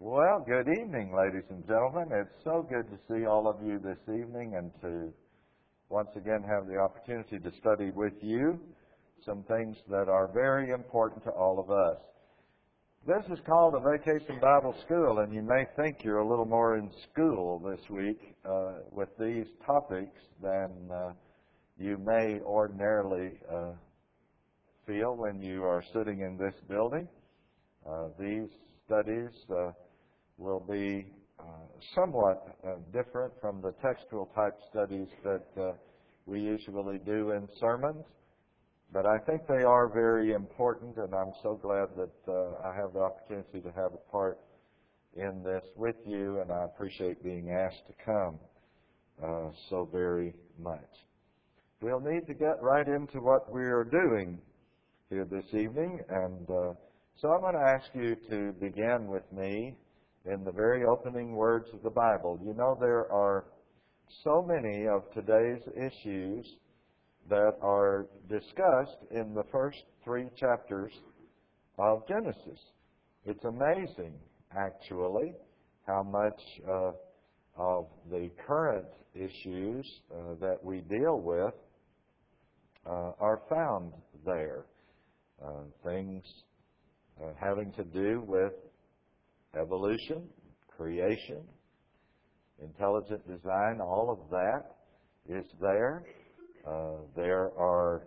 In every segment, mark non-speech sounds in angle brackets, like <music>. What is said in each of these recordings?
Well, good evening, ladies and gentlemen. It's so good to see all of you this evening and to once again have the opportunity to study with you some things that are very important to all of us. This is called a Vacation Bible School, and you may think you're a little more in school this week uh, with these topics than uh, you may ordinarily uh, feel when you are sitting in this building. Uh, these studies uh, will be uh, somewhat uh, different from the textual type studies that uh, we usually do in sermons. But I think they are very important, and I'm so glad that uh, I have the opportunity to have a part in this with you, and I appreciate being asked to come uh, so very much. We'll need to get right into what we are doing here this evening, and uh, so I'm going to ask you to begin with me in the very opening words of the Bible. You know, there are so many of today's issues that are discussed in the first three chapters of Genesis. It's amazing, actually, how much uh, of the current issues uh, that we deal with uh, are found there. Uh, things uh, having to do with evolution, creation, intelligent design, all of that is there. Uh, there are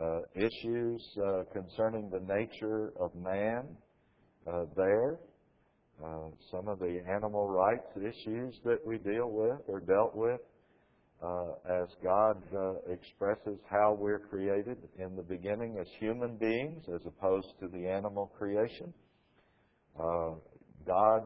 uh, issues uh, concerning the nature of man uh, there. Uh, some of the animal rights issues that we deal with or dealt with uh, as God expresses how we're created in the beginning as human beings as opposed to the animal creation. God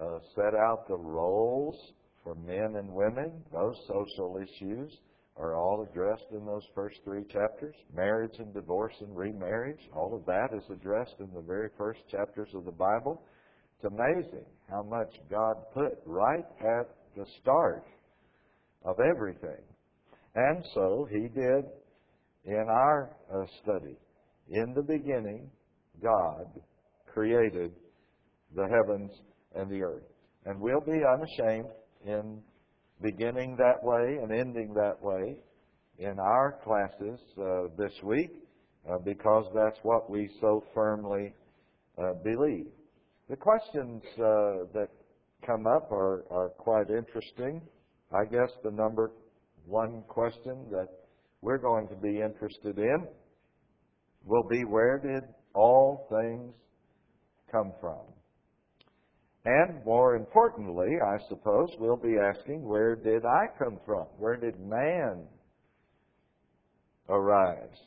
uh, set out the roles for men and women. Those social issues are all addressed in those first three chapters. Marriage and divorce and remarriage, all of that is addressed in the very first chapters of the Bible. It's amazing how much God put right at the start of everything. And so He did in our uh, study. In the beginning, God created the heavens and the earth. And we'll be unashamed in beginning that way and ending that way in our classes uh, this week uh, because that's what we so firmly uh, believe. The questions uh, that come up are, are quite interesting. I guess the number one question that we're going to be interested in will be where did all things come from? And more importantly, I suppose, we'll be asking, where did I come from? Where did man arise?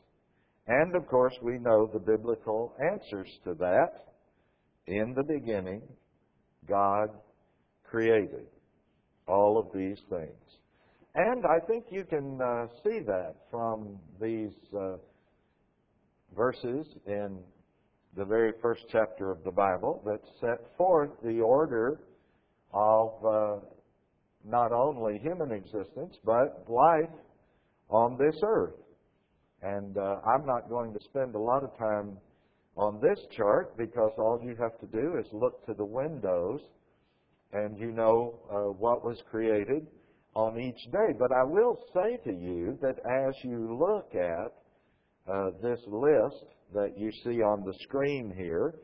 And of course, we know the biblical answers to that. In the beginning, God created all of these things. And I think you can uh, see that from these uh, verses in the very first chapter of the Bible that set forth the order of uh, not only human existence, but life on this earth. And uh, I'm not going to spend a lot of time on this chart because all you have to do is look to the windows and you know uh, what was created on each day. But I will say to you that as you look at uh, this list that you see on the screen here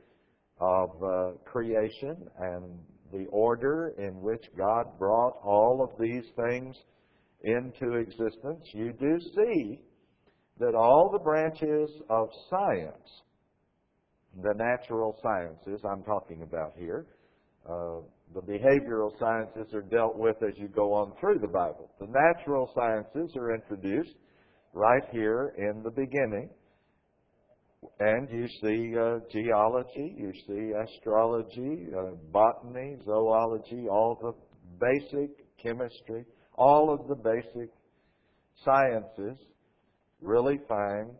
of uh, creation and the order in which God brought all of these things into existence, you do see that all the branches of science, the natural sciences I'm talking about here, uh, the behavioral sciences are dealt with as you go on through the Bible. The natural sciences are introduced right here in the beginning. And you see uh, geology, you see astrology, uh, botany, zoology, all the basic chemistry, all of the basic sciences really find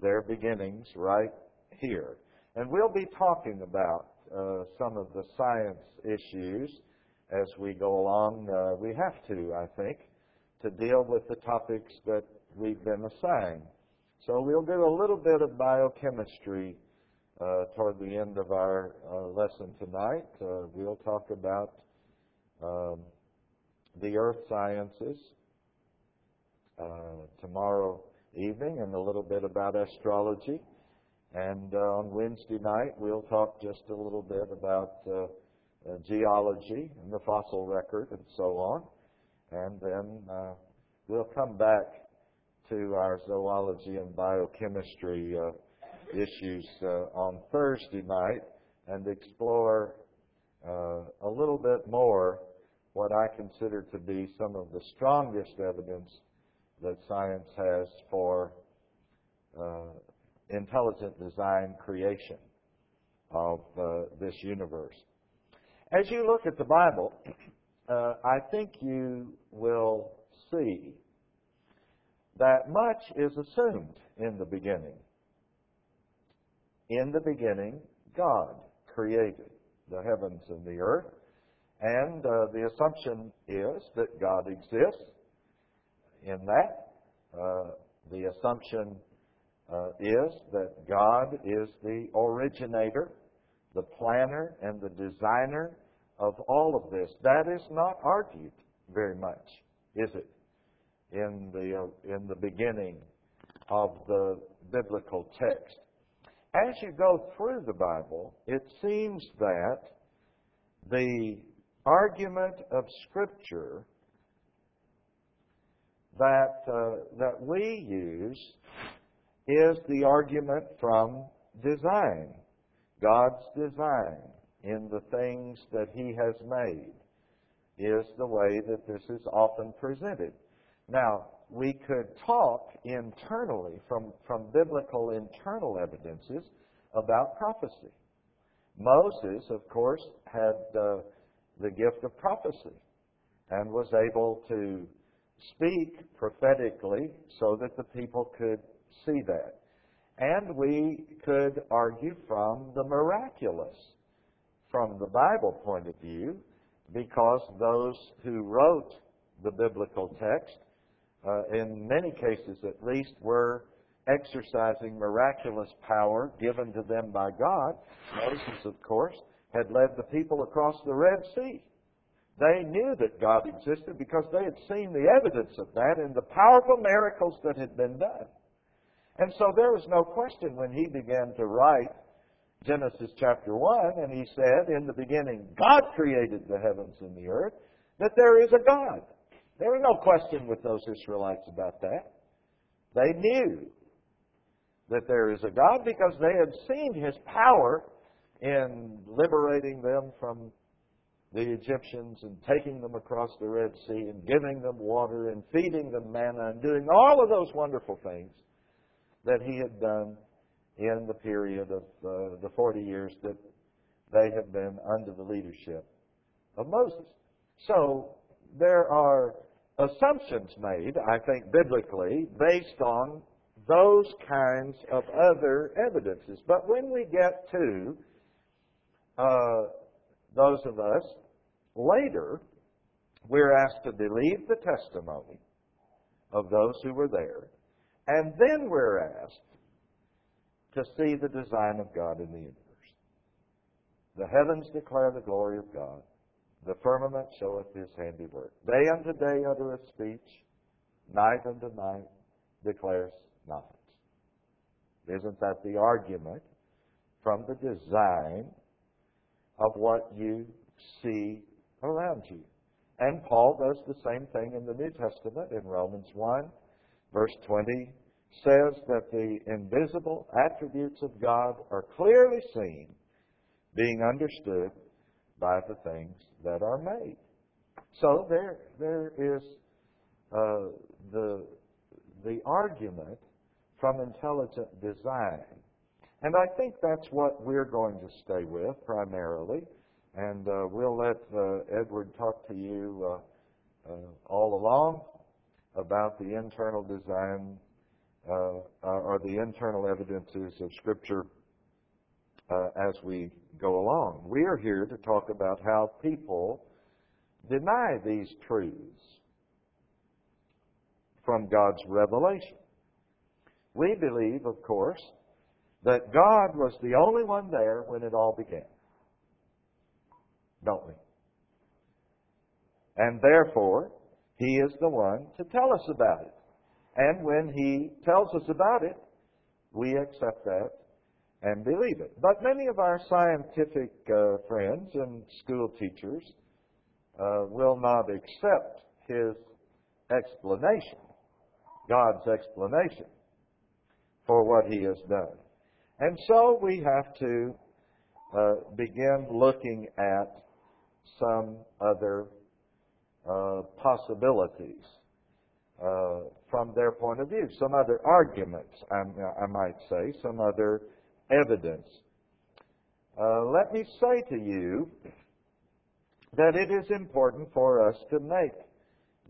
their beginnings right here. And we'll be talking about uh, some of the science issues as we go along. Uh, we have to, I think, to deal with the topics that we've been assigned. So we'll do a little bit of biochemistry uh, toward the end of our uh, lesson tonight, uh, we'll talk about um, the earth sciences uh, tomorrow evening and a little bit about astrology. And uh, on Wednesday night, we'll talk just a little bit about uh, geology and the fossil record and so on. And then we'll come back to our zoology and biochemistry issues on Thursday night and explore a little bit more what I consider to be some of the strongest evidence that science has for uh, intelligent design creation of uh, this universe. As you look at the Bible, <clears throat> uh, I think you will see that much is assumed in the beginning. In the beginning, God created the heavens and the earth, and uh, the assumption is that God exists in that. Uh, the assumption uh, is that God is the originator, the planner, and the designer of all of this. That is not argued very much, is it? In the uh, in the beginning of the biblical text. As you go through the Bible, it seems that the argument of Scripture that, uh, that we use is the argument from design, God's design in the things that He has made, is the way that this is often presented. Now, we could talk internally from, from biblical internal evidences about prophecy. Moses, of course, had uh, the gift of prophecy and was able to speak prophetically so that the people could see that. And we could argue from the miraculous, from the Bible point of view, because those who wrote the biblical text, uh, in many cases at least, were exercising miraculous power given to them by God. Moses, of course, had led the people across the Red Sea. They knew that God existed because they had seen the evidence of that in the powerful miracles that had been done. And so there was no question when he began to write Genesis chapter 1, and he said, In the beginning, God created the heavens and the earth, that there is a God. There was no question with those Israelites about that. They knew that there is a God because they had seen his power in liberating them from the Egyptians and taking them across the Red Sea and giving them water and feeding them manna and doing all of those wonderful things that he had done in the period of uh, the 40 years that they had been under the leadership of Moses. So there are assumptions made, I think, biblically, based on those kinds of other evidences. But when we get to uh, those of us later, we're asked to believe the testimony of those who were there, and then we're asked to see the design of God in the universe. The heavens declare the glory of God. The firmament showeth his handiwork. Day unto day uttereth speech. Night unto night declares knowledge. Isn't that the argument from the design of what you see around you. And Paul does the same thing in the New Testament in Romans 1, verse 20 says that the invisible attributes of God are clearly seen, being understood by the things that are made. So there, there is uh, the, the argument from intelligent design and I think that's what we're going to stay with primarily. And uh, we'll let uh, Edward talk to you uh, uh all along about the internal design uh, or the internal evidences of Scripture as we go along. We are here to talk about how people deny these truths from God's revelation. We believe, of course, that God was the only one there when it all began. Don't we? And therefore, He is the one to tell us about it. And when He tells us about it, we accept that and believe it. But many of our scientific uh, friends and school teachers uh, will not accept His explanation, God's explanation for what He has done. And so we have to uh, begin looking at some other uh, possibilities uh, from their point of view, some other arguments, I, I might say, some other evidence. Uh, let me say to you that it is important for us to make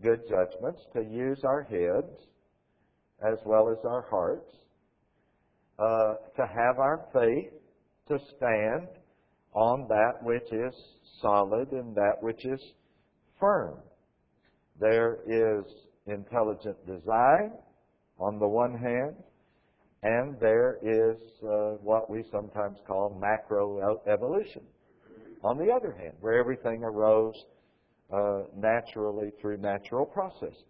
good judgments, to use our heads as well as our hearts, uh, to have our faith to stand on that which is solid and that which is firm. There is intelligent design on the one hand, and there is uh, what we sometimes call macroevolution on the other hand, where everything arose uh, naturally through natural processes.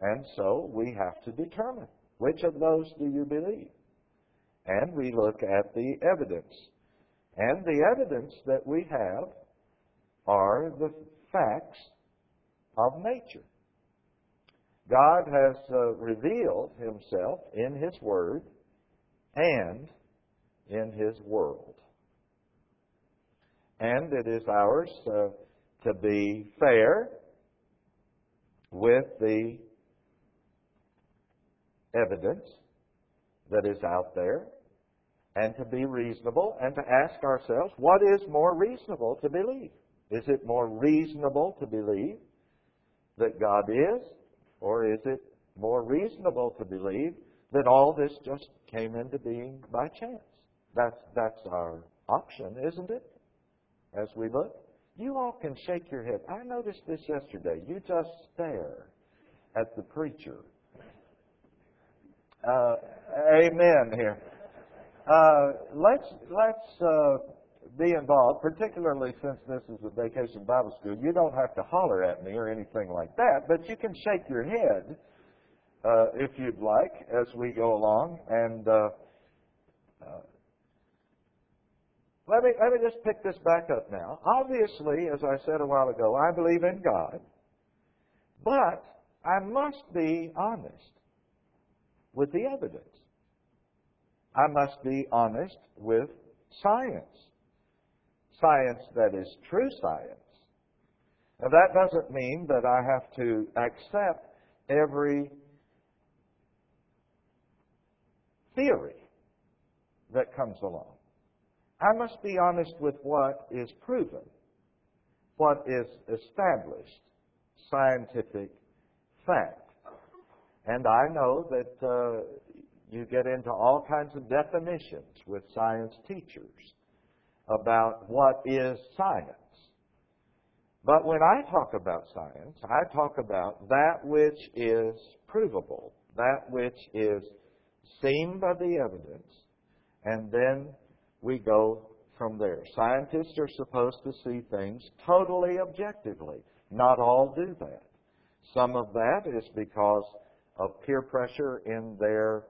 And so we have to determine which of those do you believe? And we look at the evidence. And the evidence that we have are the facts of nature. God has uh, revealed himself in his word and in his world. And it is ours uh, to be fair with the evidence that is out there and to be reasonable and to ask ourselves what is more reasonable to believe? Is it more reasonable to believe that God is, or is it more reasonable to believe that all this just came into being by chance? That's, that's our option, isn't it? As we look. You all can shake your head. I noticed this yesterday. You just stare at the preacher. Uh, amen here. Uh, let's let's uh, be involved, particularly since this is a vacation Bible school. You don't have to holler at me or anything like that, but you can shake your head uh, if you'd like as we go along. And uh, uh, let me let me just pick this back up now. Obviously, as I said a while ago, I believe in God, but I must be honest with the evidence. I must be honest with science science that is true science. Now, that doesn't mean that I have to accept every theory that comes along. I must be honest with what is proven, what is established scientific fact. And I know that uh, you get into all kinds of definitions with science teachers about what is science. But when I talk about science, I talk about that which is provable, that which is seen by the evidence, and then we go from there. Scientists are supposed to see things totally objectively. Not all do that. Some of that is because of peer pressure in their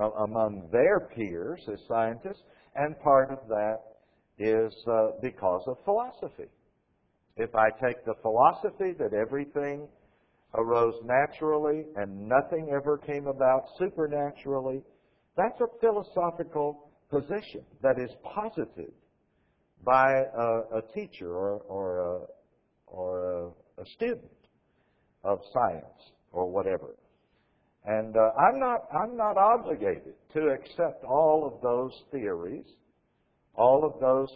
uh, among their peers as scientists, and part of that is uh, because of philosophy. If I take the philosophy that everything arose naturally and nothing ever came about supernaturally, that's a philosophical position that is posited by a, a teacher or, or, a, or a, a, student of science or whatever. And uh, I'm not I'm not obligated to accept all of those theories all of those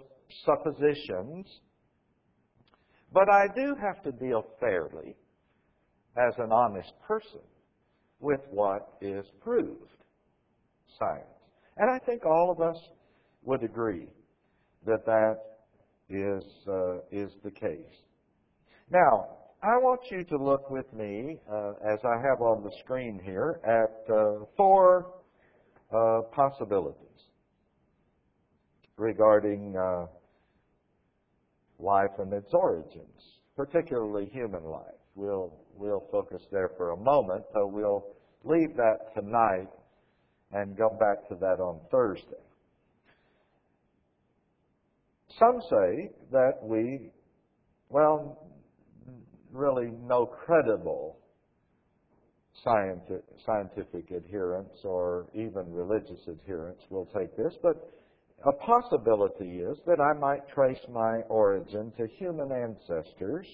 suppositions. But I do have to deal fairly as an honest person with what is proved science. And I think all of us would agree that that is, uh, is the case. Now, I want you to look with me, uh, as I have on the screen here, at uh, four uh, possibilities regarding uh, life and its origins, particularly human life. We'll, we'll focus there for a moment, so we'll leave that tonight and go back to that on Thursday. Some say that we, well, really no credible scientific, scientific adherents or even religious adherents will take this, but a possibility is that I might trace my origin to human ancestors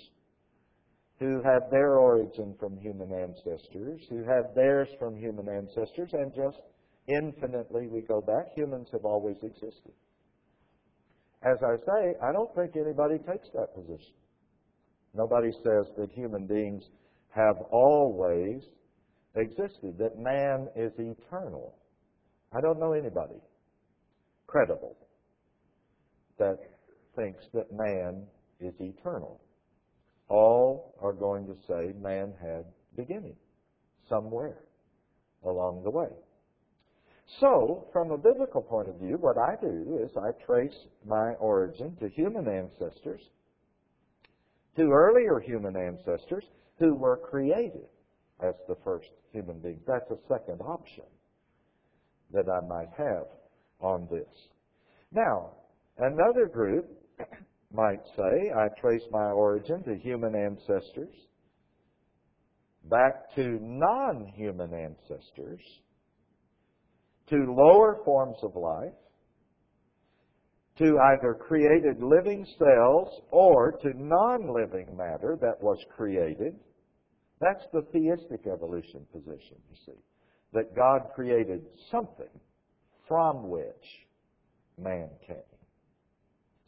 who had their origin from human ancestors, who had theirs from human ancestors, and just infinitely we go back. Humans have always existed. As I say, I don't think anybody takes that position. Nobody says that human beings have always existed, that man is eternal. I don't know anybody credible that thinks that man is eternal. All are going to say man had beginning somewhere along the way. So, from a biblical point of view, what I do is I trace my origin to human ancestors, to earlier human ancestors who were created as the first human beings. That's a second option that I might have on this. Now, another group <clears throat> might say I trace my origin to human ancestors, back to non human ancestors, to lower forms of life, to either created living cells or to non living matter that was created. That's the theistic evolution position, you see. That God created something from which man came.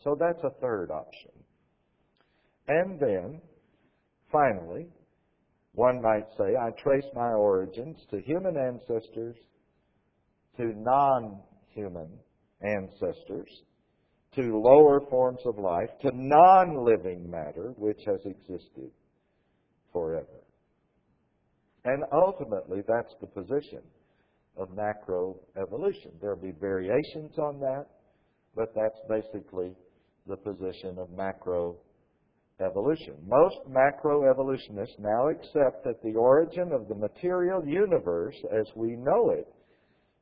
So that's a third option. And then, finally, one might say, I trace my origins to human ancestors, to non human ancestors, to lower forms of life, to non living matter which has existed forever. And ultimately, that's the position of macroevolution. There'll be variations on that, but that's basically the position of macroevolution. Most macroevolutionists now accept that the origin of the material universe as we know it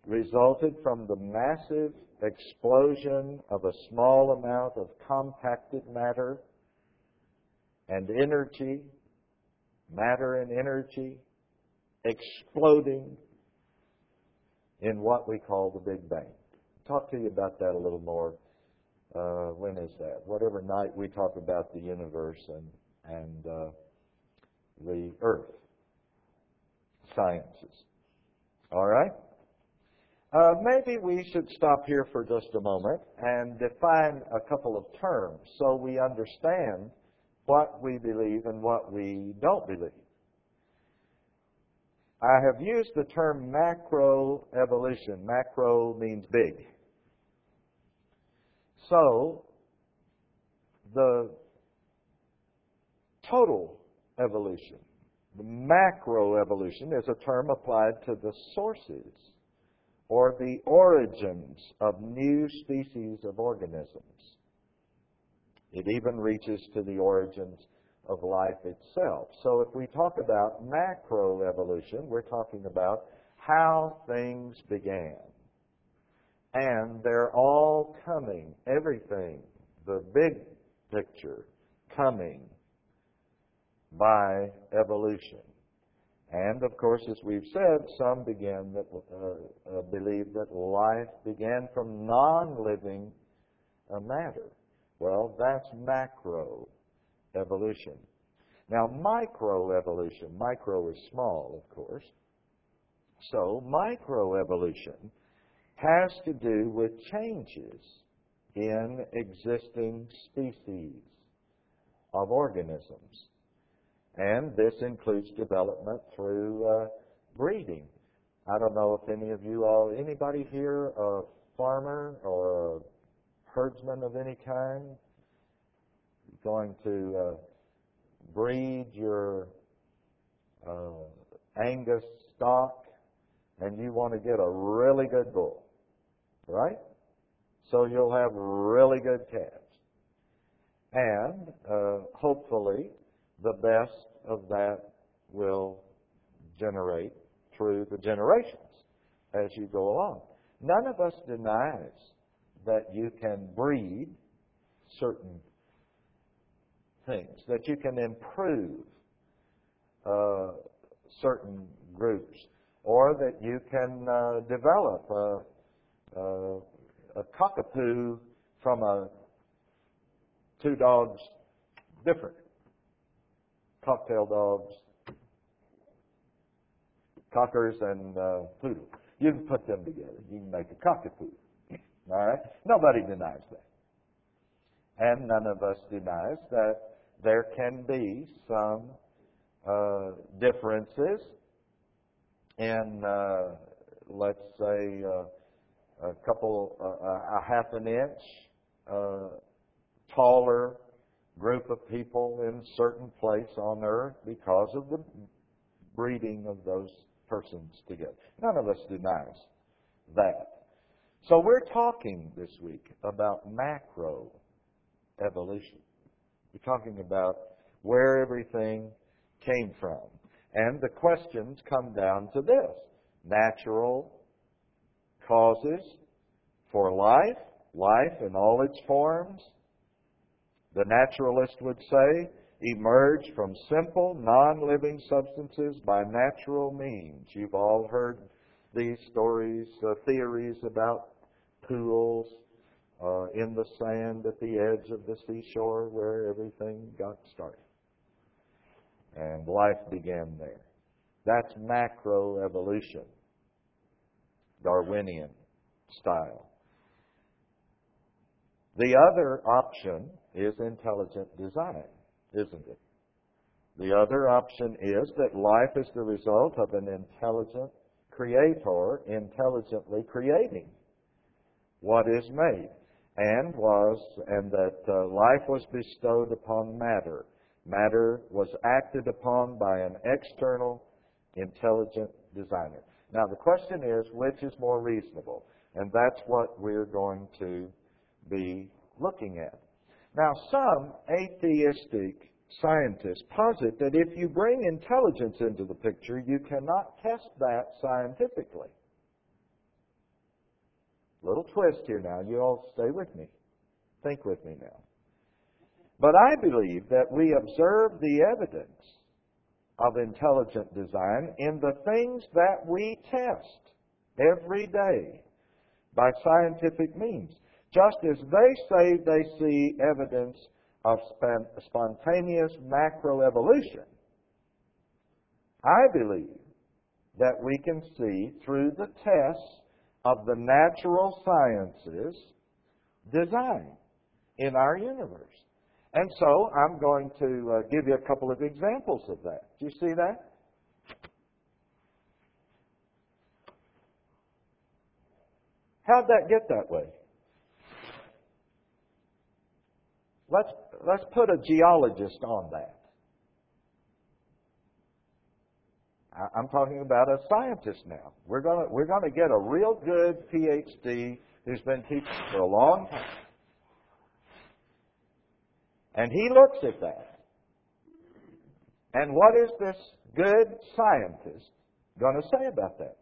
resulted from the massive explosion of a small amount of compacted matter and energy, matter and energy, exploding in what we call the Big Bang. Talk to you about that a little more. Uh, when is that? Whatever night we talk about the universe and and uh, the Earth sciences. All right. Uh, maybe we should stop here for just a moment and define a couple of terms so we understand what we believe and what we don't believe. I have used the term macroevolution. Macro means big. So, the total evolution, the macroevolution, is a term applied to the sources or the origins of new species of organisms. It even reaches to the origins of life itself. So if we talk about macro evolution, we're talking about how things began. And they're all coming, everything, the big picture, coming by evolution. And of course, as we've said, some begin that uh, uh, believe that life began from non-living uh, matter. Well, that's macro evolution. Now, microevolution, micro is small, of course. So, microevolution has to do with changes in existing species of organisms. And this includes development through uh, breeding. I don't know if any of you all, anybody here a farmer or a herdsman of any kind? Going to uh, breed your uh, Angus stock and you want to get a really good bull, right? So you'll have really good calves. And uh, hopefully, the best of that will generate through the generations as you go along. None of us denies that you can breed certain things, that you can improve uh, certain groups, or that you can uh, develop a, a, cockapoo from a two dogs different cocktail dogs, cockers and uh, poodles. You can put them together. You can make a cockapoo. All right? Nobody denies that. And none of us denies that there can be some uh, differences in, uh, let's say, uh, a couple, uh, a half an inch uh, taller group of people in a certain place on earth because of the breeding of those persons together. None of us denies that. So we're talking this week about macro evolution. We're talking about where everything came from. And the questions come down to this natural causes for life, life in all its forms, the naturalist would say, emerge from simple, non living substances by natural means. You've all heard these stories, uh, theories about pools uh, in the sand at the edge of the seashore where everything got started. And life began there. That's macroevolution, Darwinian style. The other option is intelligent design, isn't it? The other option is that life is the result of an intelligent creator intelligently creating what is made and was and that uh, life was bestowed upon matter. Matter was acted upon by an external intelligent designer. Now the question is which is more reasonable? And that's what we're going to be looking at. Now, some atheistic scientists posit that if you bring intelligence into the picture, you cannot test that scientifically. Little twist here now. You all stay with me. Think with me now. But I believe that we observe the evidence of intelligent design in the things that we test every day by scientific means. Just as they say they see evidence of spontaneous macroevolution, I believe that we can see through the tests of the natural sciences design in our universe. And so I'm going to uh, give you a couple of examples of that. Do you see that? How'd that get that way? Let's, let's put a geologist on that. I'm talking about a scientist now. We're going we're going to get a real good PhD who's been teaching for a long time. And he looks at that. And what is this good scientist going to say about that?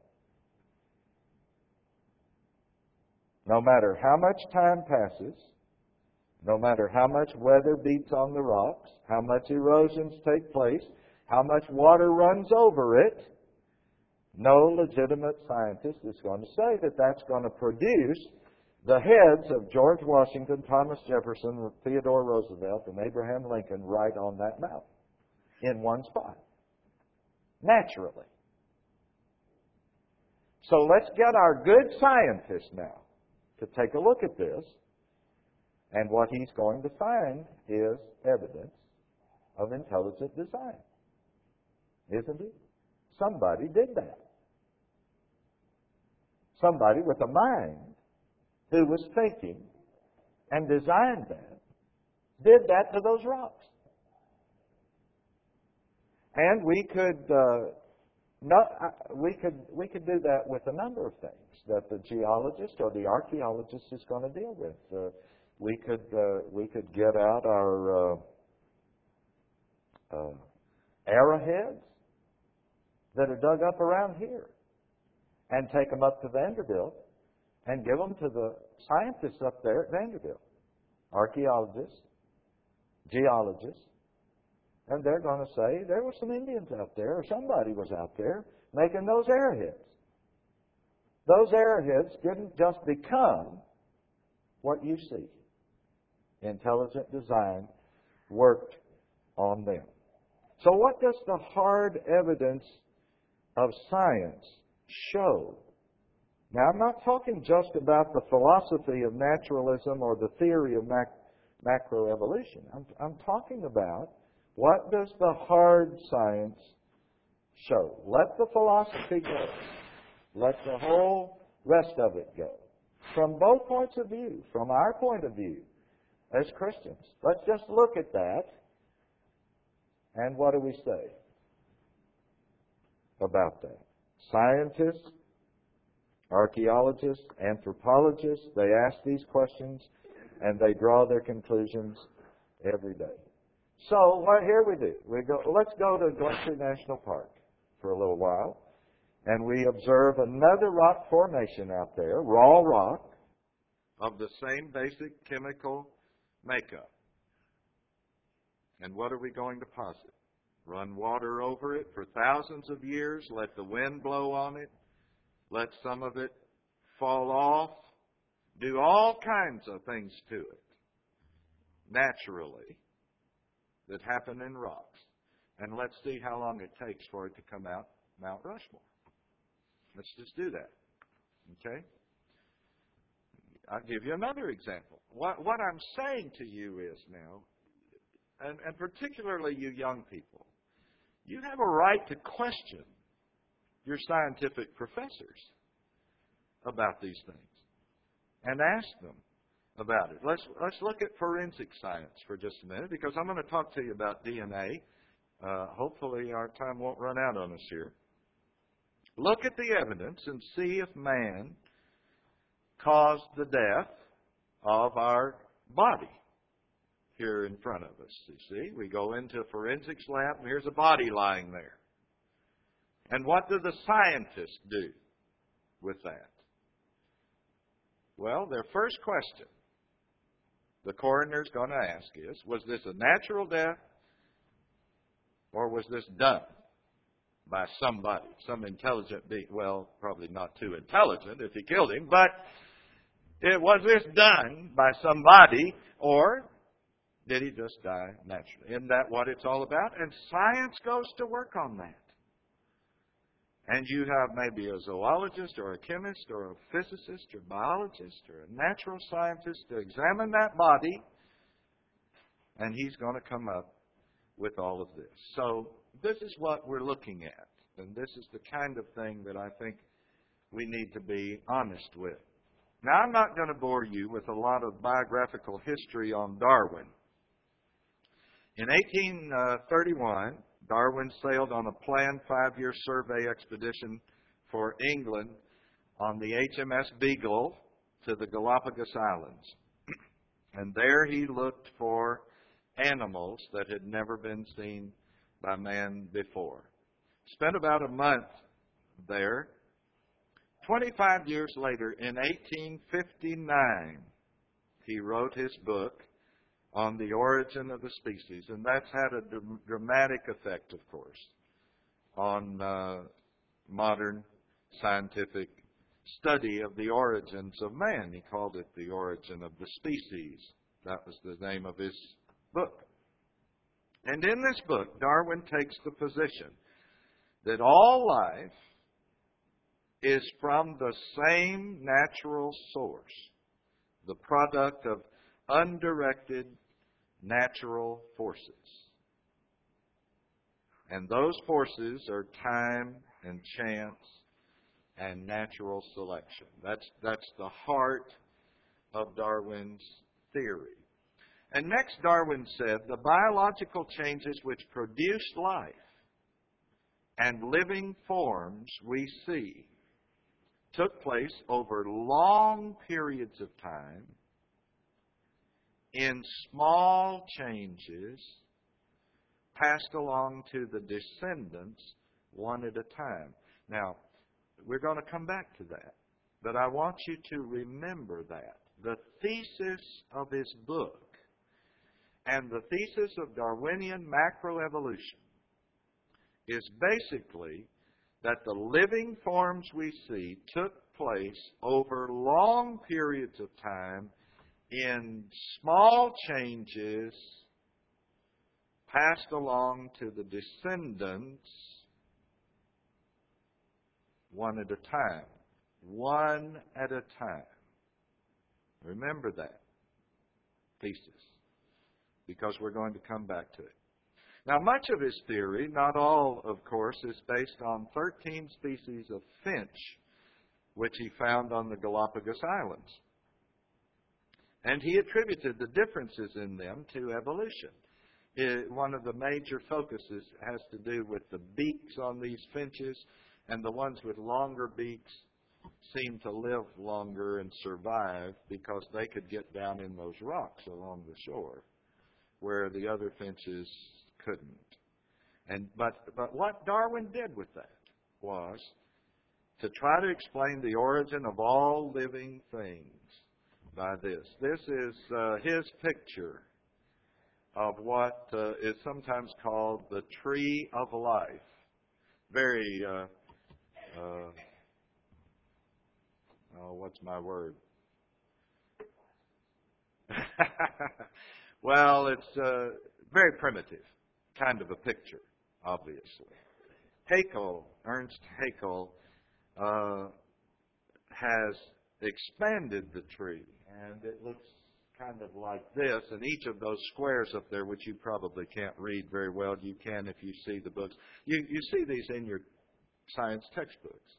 No matter how much time passes, no matter how much weather beats on the rocks, how much erosions take place, how much water runs over it, no legitimate scientist is going to say that that's going to produce the heads of George Washington, Thomas Jefferson, Theodore Roosevelt, and Abraham Lincoln right on that mountain in one spot. Naturally. So let's get our good scientist now to take a look at this and what he's going to find is evidence of intelligent design. Isn't it? Somebody did that. Somebody with a mind who was thinking and designed that did that to those rocks. And we could uh, no, I, we could we could do that with a number of things that the geologist or the archaeologist is going to deal with. Uh, we could uh, we could get out our uh, uh, arrowheads that are dug up around here and take them up to Vanderbilt and give them to the scientists up there at Vanderbilt, archaeologists, geologists, and they're going to say there were some Indians out there or somebody was out there making those arrowheads. Those arrowheads didn't just become what you see. Intelligent design worked on them. So, what does the hard evidence of science show? Now, I'm not talking just about the philosophy of naturalism or the theory of mac- macroevolution. I'm, I'm talking about what does the hard science show. Let the philosophy go. Let the whole rest of it go. From both points of view, from our point of view as Christians. Let's just look at that and what do we say about that? Scientists, archaeologists, anthropologists, they ask these questions and they draw their conclusions every day. So what here we do? We go let's go to Glacier National Park for a little while and we observe another rock formation out there, raw rock, of the same basic chemical makeup. And what are we going to posit? Run water over it for thousands of years, let the wind blow on it, let some of it fall off, do all kinds of things to it naturally that happen in rocks. And let's see how long it takes for it to come out Mount Rushmore. Let's just do that. Okay? I'll give you another example. What, what I'm saying to you is now, and, and particularly you young people, you have a right to question your scientific professors about these things and ask them about it. Let's, let's look at forensic science for just a minute because I'm going to talk to you about DNA. Uh, hopefully, our time won't run out on us here. Look at the evidence and see if man caused the death of our body here in front of us. You see, we go into a forensics lab and here's a body lying there. And what do the scientists do with that? Well, their first question the coroner's going to ask is Was this a natural death or was this done by somebody, some intelligent being? Well, probably not too intelligent if he killed him, but it, was this done by somebody or did he just die naturally? Isn't that what it's all about? And science goes to work on that. And you have maybe a zoologist or a chemist or a physicist or a biologist or a natural scientist to examine that body, and he's going to come up with all of this. So, this is what we're looking at, and this is the kind of thing that I think we need to be honest with. Now, I'm not going to bore you with a lot of biographical history on Darwin. In 1831, uh, Darwin sailed on a planned five year survey expedition for England on the HMS Beagle to the Galapagos Islands. <clears throat> and there he looked for animals that had never been seen by man before. Spent about a month there. 25 years later, in 1859, he wrote his book, on the origin of the species, and that's had a dramatic effect, of course, on uh, modern scientific study of the origins of man. He called it the origin of the species. That was the name of his book. And in this book, Darwin takes the position that all life is from the same natural source, the product of undirected natural forces. And those forces are time and chance and natural selection. That's, that's the heart of Darwin's theory. And next, Darwin said the biological changes which produced life and living forms we see took place over long periods of time in small changes passed along to the descendants one at a time. Now, we're going to come back to that, but I want you to remember that. The thesis of his book and the thesis of Darwinian macroevolution is basically that the living forms we see took place over long periods of time in small changes passed along to the descendants one at a time. One at a time. Remember that thesis because we're going to come back to it. Now, much of his theory, not all, of course, is based on 13 species of finch which he found on the Galapagos Islands. And he attributed the differences in them to evolution. It, one of the major focuses has to do with the beaks on these finches, and the ones with longer beaks seem to live longer and survive because they could get down in those rocks along the shore where the other finches couldn't. And but but what Darwin did with that was to try to explain the origin of all living things by this. This is uh, his picture of what uh, is sometimes called the tree of life. Very, uh, uh oh, what's my word? <laughs> well, it's uh, very primitive kind of a picture, obviously. Haeckel, Ernst Haeckel, uh, has expanded the tree, and it looks kind of like this. And each of those squares up there, which you probably can't read very well, you can if you see the books. You, you see these in your science textbooks.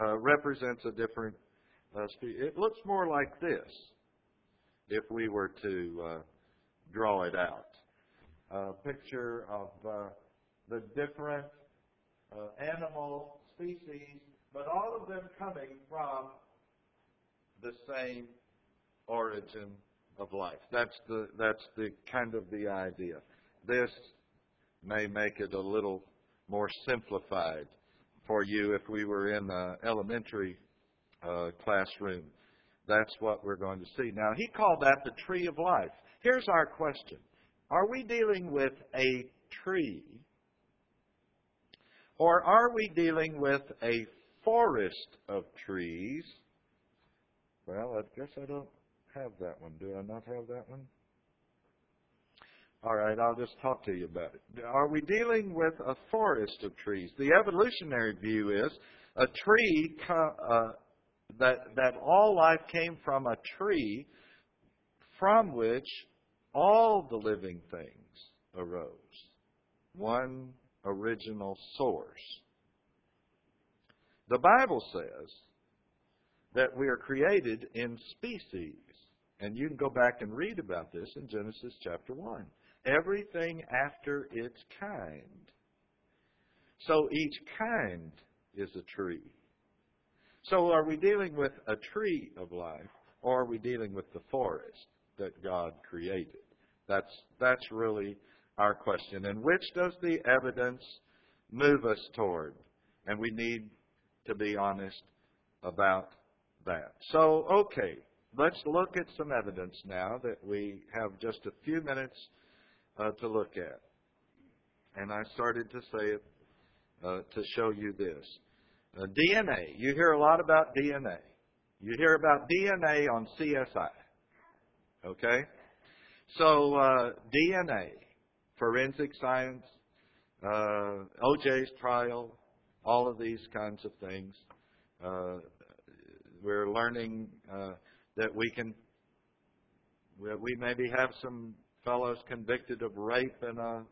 Uh, represents a different. Uh, it looks more like this if we were to uh, draw it out A picture of uh, the different uh, animal species, but all of them coming from the same origin of life. That's the that's the kind of the idea. This may make it a little more simplified for you if we were in an elementary uh, classroom. That's what we're going to see. Now, he called that the tree of life. Here's our question are we dealing with a tree? Or are we dealing with a forest of trees? Well, I guess I don't have that one. Do I not have that one? All right, I'll just talk to you about it. Are we dealing with a forest of trees? The evolutionary view is a tree uh, that that all life came from a tree from which all the living things arose. One original source. The Bible says that we are created in species. And you can go back and read about this in Genesis chapter 1. Everything after its kind. So each kind is a tree. So are we dealing with a tree of life or are we dealing with the forest that God created? That's, that's really our question. And which does the evidence move us toward? And we need to be honest about that. So, okay, let's look at some evidence now that we have just a few minutes uh, to look at. And I started to say it uh, to show you this. Uh, DNA. You hear a lot about DNA. You hear about DNA on CSI. Okay? So, uh, DNA, forensic science, uh, OJ's trial, all of these kinds of things. Uh, we're learning uh, that we can, we maybe have some fellows convicted of rape in a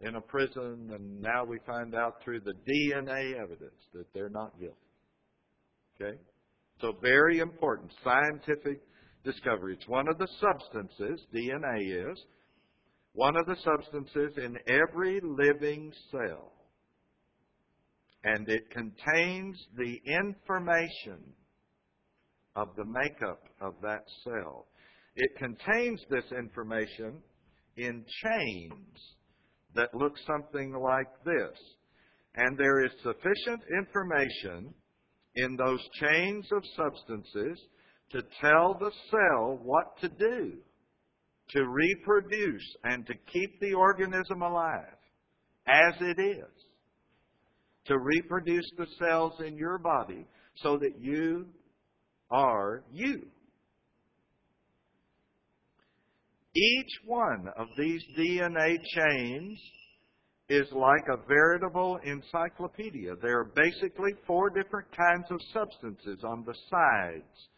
in a prison, and now we find out through the DNA evidence that they're not guilty. Okay, so very important scientific discovery. It's one of the substances, DNA is, one of the substances in every living cell and it contains the information of the makeup of that cell. It contains this information in chains that look something like this. And there is sufficient information in those chains of substances to tell the cell what to do to reproduce and to keep the organism alive as it is. To reproduce the cells in your body so that you are you. Each one of these DNA chains is like a veritable encyclopedia. There are basically four different kinds of substances on the sides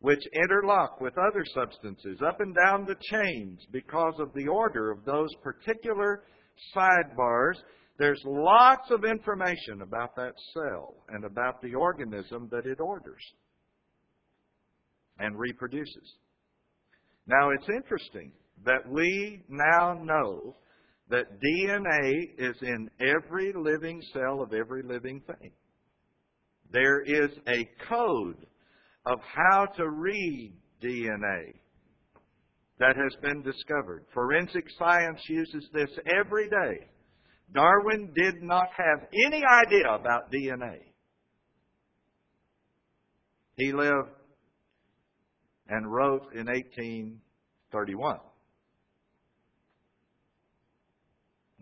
which interlock with other substances up and down the chains because of the order of those particular sidebars. There's lots of information about that cell and about the organism that it orders and reproduces. Now, it's interesting that we now know that DNA is in every living cell of every living thing. There is a code of how to read DNA that has been discovered. Forensic science uses this every day. Darwin did not have any idea about DNA. He lived and wrote in 1831.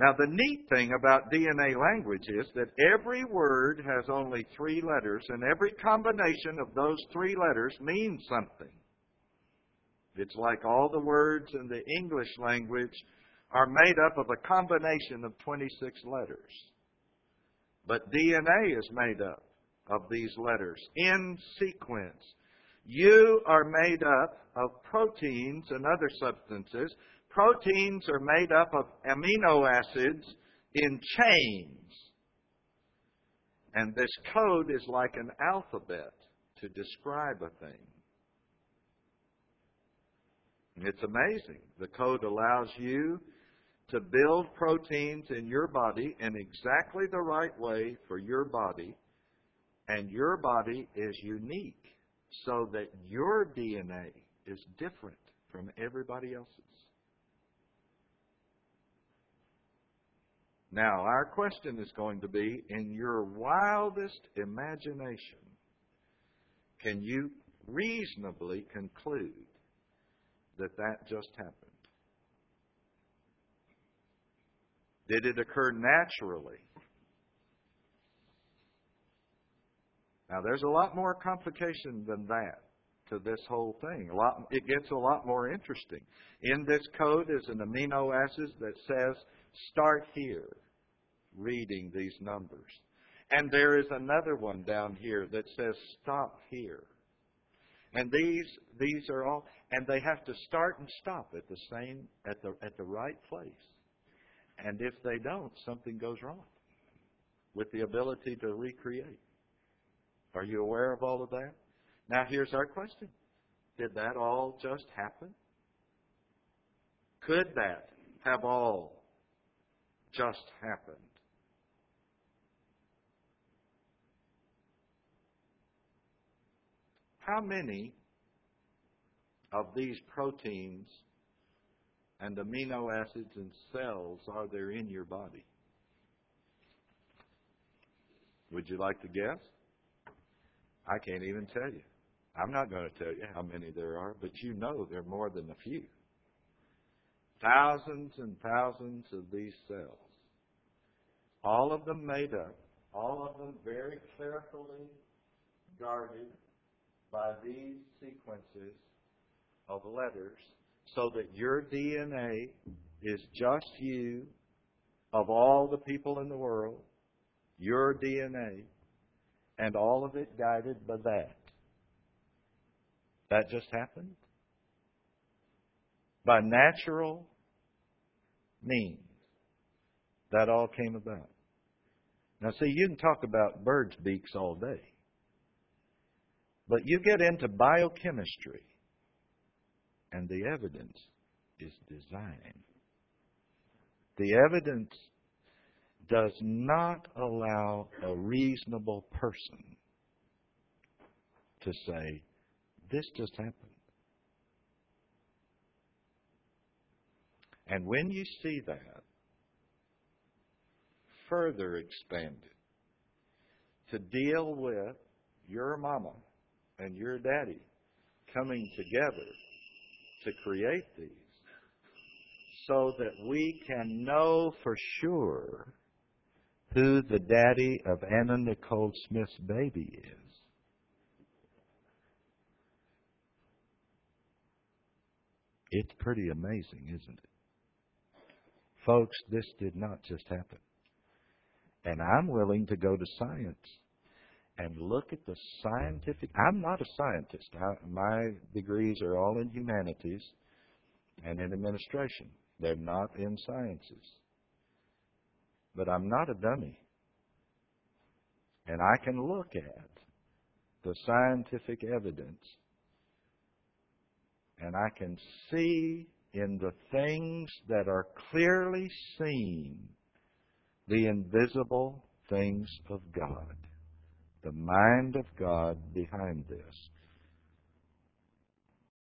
Now, the neat thing about DNA language is that every word has only three letters, and every combination of those three letters means something. It's like all the words in the English language are made up of a combination of 26 letters. But DNA is made up of these letters in sequence. You are made up of proteins and other substances Proteins are made up of amino acids in chains. And this code is like an alphabet to describe a thing. It's amazing. The code allows you to build proteins in your body in exactly the right way for your body, and your body is unique so that your DNA is different from everybody else's. Now, our question is going to be in your wildest imagination, can you reasonably conclude that that just happened? Did it occur naturally? Now, there's a lot more complication than that to this whole thing. A lot, it gets a lot more interesting. In this code is an amino acid that says Start here reading these numbers. And there is another one down here that says stop here. And these these are all and they have to start and stop at the same at the at the right place. And if they don't, something goes wrong with the ability to recreate. Are you aware of all of that? Now here's our question. Did that all just happen? Could that have all just happened. How many of these proteins and amino acids and cells are there in your body? Would you like to guess? I can't even tell you. I'm not going to tell you how many there are, but you know there are more than a few. Thousands and thousands of these cells. All of them made up, all of them very carefully guarded by these sequences of letters so that your DNA is just you of all the people in the world, your DNA, and all of it guided by that. That just happened? By natural means. That all came about. Now, see, you can talk about birds' beaks all day. But you get into biochemistry, and the evidence is design. The evidence does not allow a reasonable person to say, this just happened. And when you see that, further expanded to deal with your mama and your daddy coming together to create these so that we can know for sure who the daddy of Anna Nicole Smith's baby is. It's pretty amazing, isn't it? Folks, this did not just happen. And I'm willing to go to science and look at the scientific. I'm not a scientist. I, my degrees are all in humanities and in administration. They're not in sciences. But I'm not a dummy. And I can look at the scientific evidence and I can see in the things that are clearly seen the invisible things of God, the mind of God behind this.